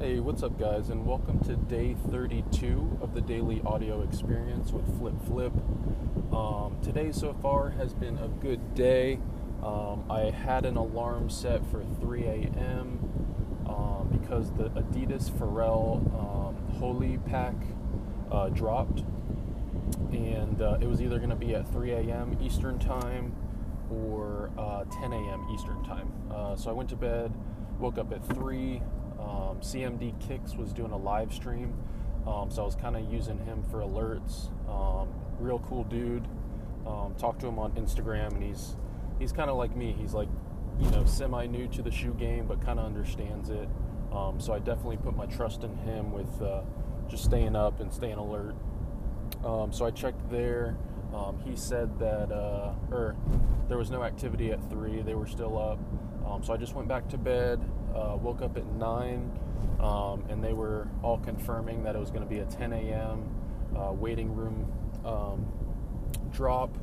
Hey, what's up, guys, and welcome to day 32 of the daily audio experience with Flip Flip. Um, today, so far, has been a good day. Um, I had an alarm set for 3 a.m. Um, because the Adidas Pharrell um, Holi Pack uh, dropped, and uh, it was either going to be at 3 a.m. Eastern Time or uh, 10 a.m. Eastern Time. Uh, so I went to bed, woke up at 3. Um, CMD Kicks was doing a live stream, um, so I was kind of using him for alerts. Um, real cool dude. Um, talked to him on Instagram, and he's he's kind of like me. He's like, you know, semi new to the shoe game, but kind of understands it. Um, so I definitely put my trust in him with uh, just staying up and staying alert. Um, so I checked there. Um, he said that, uh, or there was no activity at three. They were still up. So I just went back to bed. Uh, woke up at nine, um, and they were all confirming that it was going to be a 10 a.m. Uh, waiting room um, drop.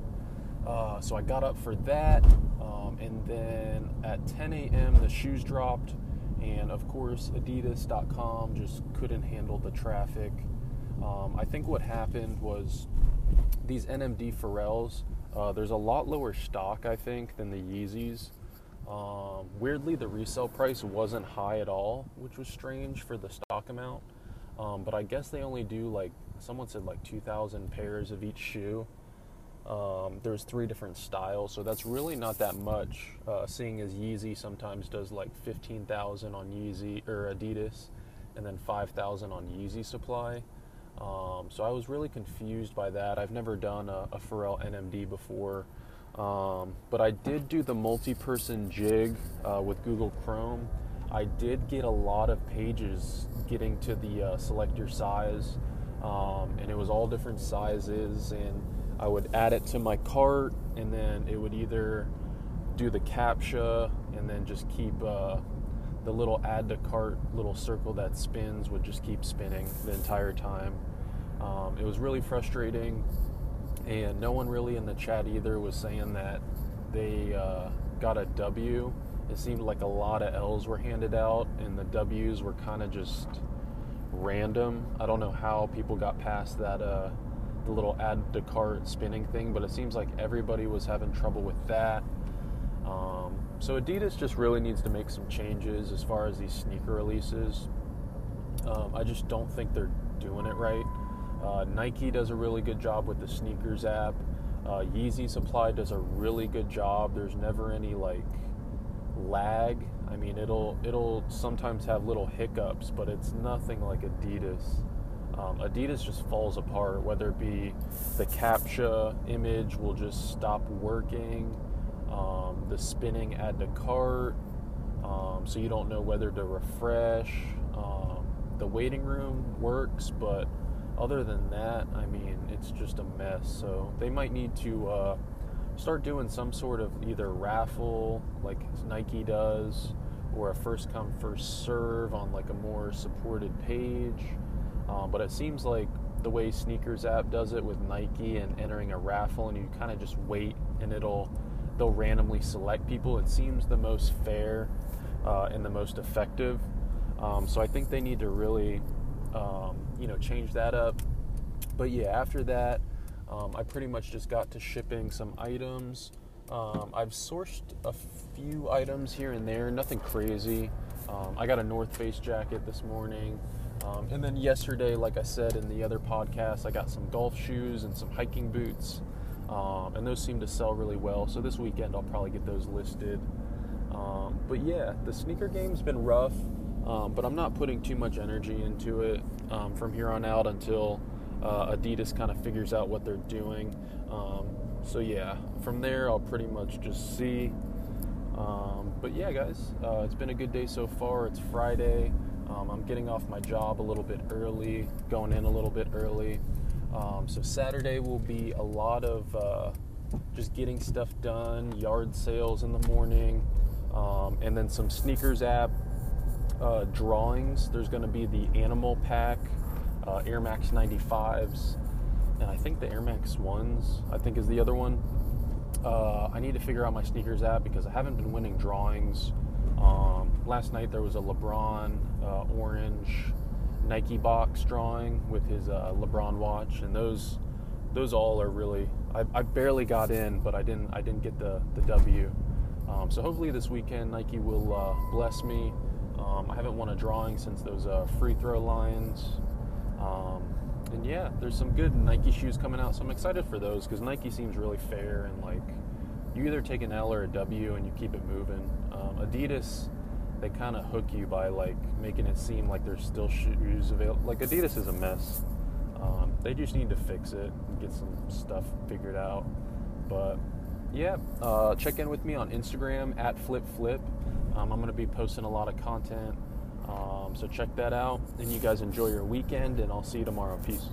Uh, so I got up for that, um, and then at 10 a.m. the shoes dropped, and of course Adidas.com just couldn't handle the traffic. Um, I think what happened was these NMD Pharrells. Uh, there's a lot lower stock, I think, than the Yeezys. Um, weirdly, the resale price wasn't high at all, which was strange for the stock amount. Um, but I guess they only do like someone said like 2,000 pairs of each shoe. Um, there's three different styles, so that's really not that much. Uh, seeing as Yeezy sometimes does like 15,000 on Yeezy or Adidas, and then 5,000 on Yeezy Supply. Um, so I was really confused by that. I've never done a, a Pharrell NMD before. Um, but I did do the multi person jig uh, with Google Chrome. I did get a lot of pages getting to the uh, select your size, um, and it was all different sizes. And I would add it to my cart, and then it would either do the CAPTCHA and then just keep uh, the little add to cart little circle that spins would just keep spinning the entire time. Um, it was really frustrating and no one really in the chat either was saying that they uh, got a W. It seemed like a lot of L's were handed out, and the W's were kind of just random. I don't know how people got past that uh, the little add to cart spinning thing, but it seems like everybody was having trouble with that. Um, so Adidas just really needs to make some changes as far as these sneaker releases. Um, I just don't think they're doing it right. Uh, Nike does a really good job with the sneakers app. Uh, Yeezy Supply does a really good job. There's never any like lag. I mean, it'll it'll sometimes have little hiccups, but it's nothing like Adidas. Um, Adidas just falls apart. Whether it be the CAPTCHA image will just stop working, um, the spinning add to cart, um, so you don't know whether to refresh. Um, the waiting room works, but other than that, I mean, it's just a mess. So they might need to uh, start doing some sort of either raffle like Nike does, or a first come first serve on like a more supported page. Um, but it seems like the way Sneakers app does it with Nike and entering a raffle, and you kind of just wait, and it'll they'll randomly select people. It seems the most fair uh, and the most effective. Um, so I think they need to really um, you know, change that up. But yeah, after that, um, I pretty much just got to shipping some items. Um, I've sourced a few items here and there, nothing crazy. Um, I got a North Face jacket this morning. Um, and then yesterday, like I said in the other podcast, I got some golf shoes and some hiking boots. Um, and those seem to sell really well. So this weekend, I'll probably get those listed. but yeah, the sneaker game's been rough. Um, but I'm not putting too much energy into it um, from here on out until uh, Adidas kind of figures out what they're doing. Um, so yeah, from there I'll pretty much just see. Um, but yeah, guys, uh, it's been a good day so far. It's Friday. Um, I'm getting off my job a little bit early, going in a little bit early. Um, so Saturday will be a lot of uh, just getting stuff done, yard sales in the morning, and then some sneakers app uh, drawings. There's going to be the Animal Pack, uh, Air Max 95s, and I think the Air Max 1s, I think is the other one. Uh, I need to figure out my sneakers app because I haven't been winning drawings. Um, last night there was a LeBron uh, orange Nike box drawing with his uh, LeBron watch, and those those all are really. I, I, barely got in, but I didn't I didn't get the the W. Um, so hopefully this weekend Nike will uh, bless me. Um, I haven't won a drawing since those uh, free throw lines. Um, and yeah, there's some good Nike shoes coming out, so I'm excited for those because Nike seems really fair and like you either take an L or a W and you keep it moving. Um, Adidas, they kind of hook you by like making it seem like there's still shoes available. Like Adidas is a mess. Um, they just need to fix it and get some stuff figured out. But yeah, uh, check in with me on Instagram at FlipFlip. Um, I'm going to be posting a lot of content. Um, so check that out. And you guys enjoy your weekend, and I'll see you tomorrow. Peace.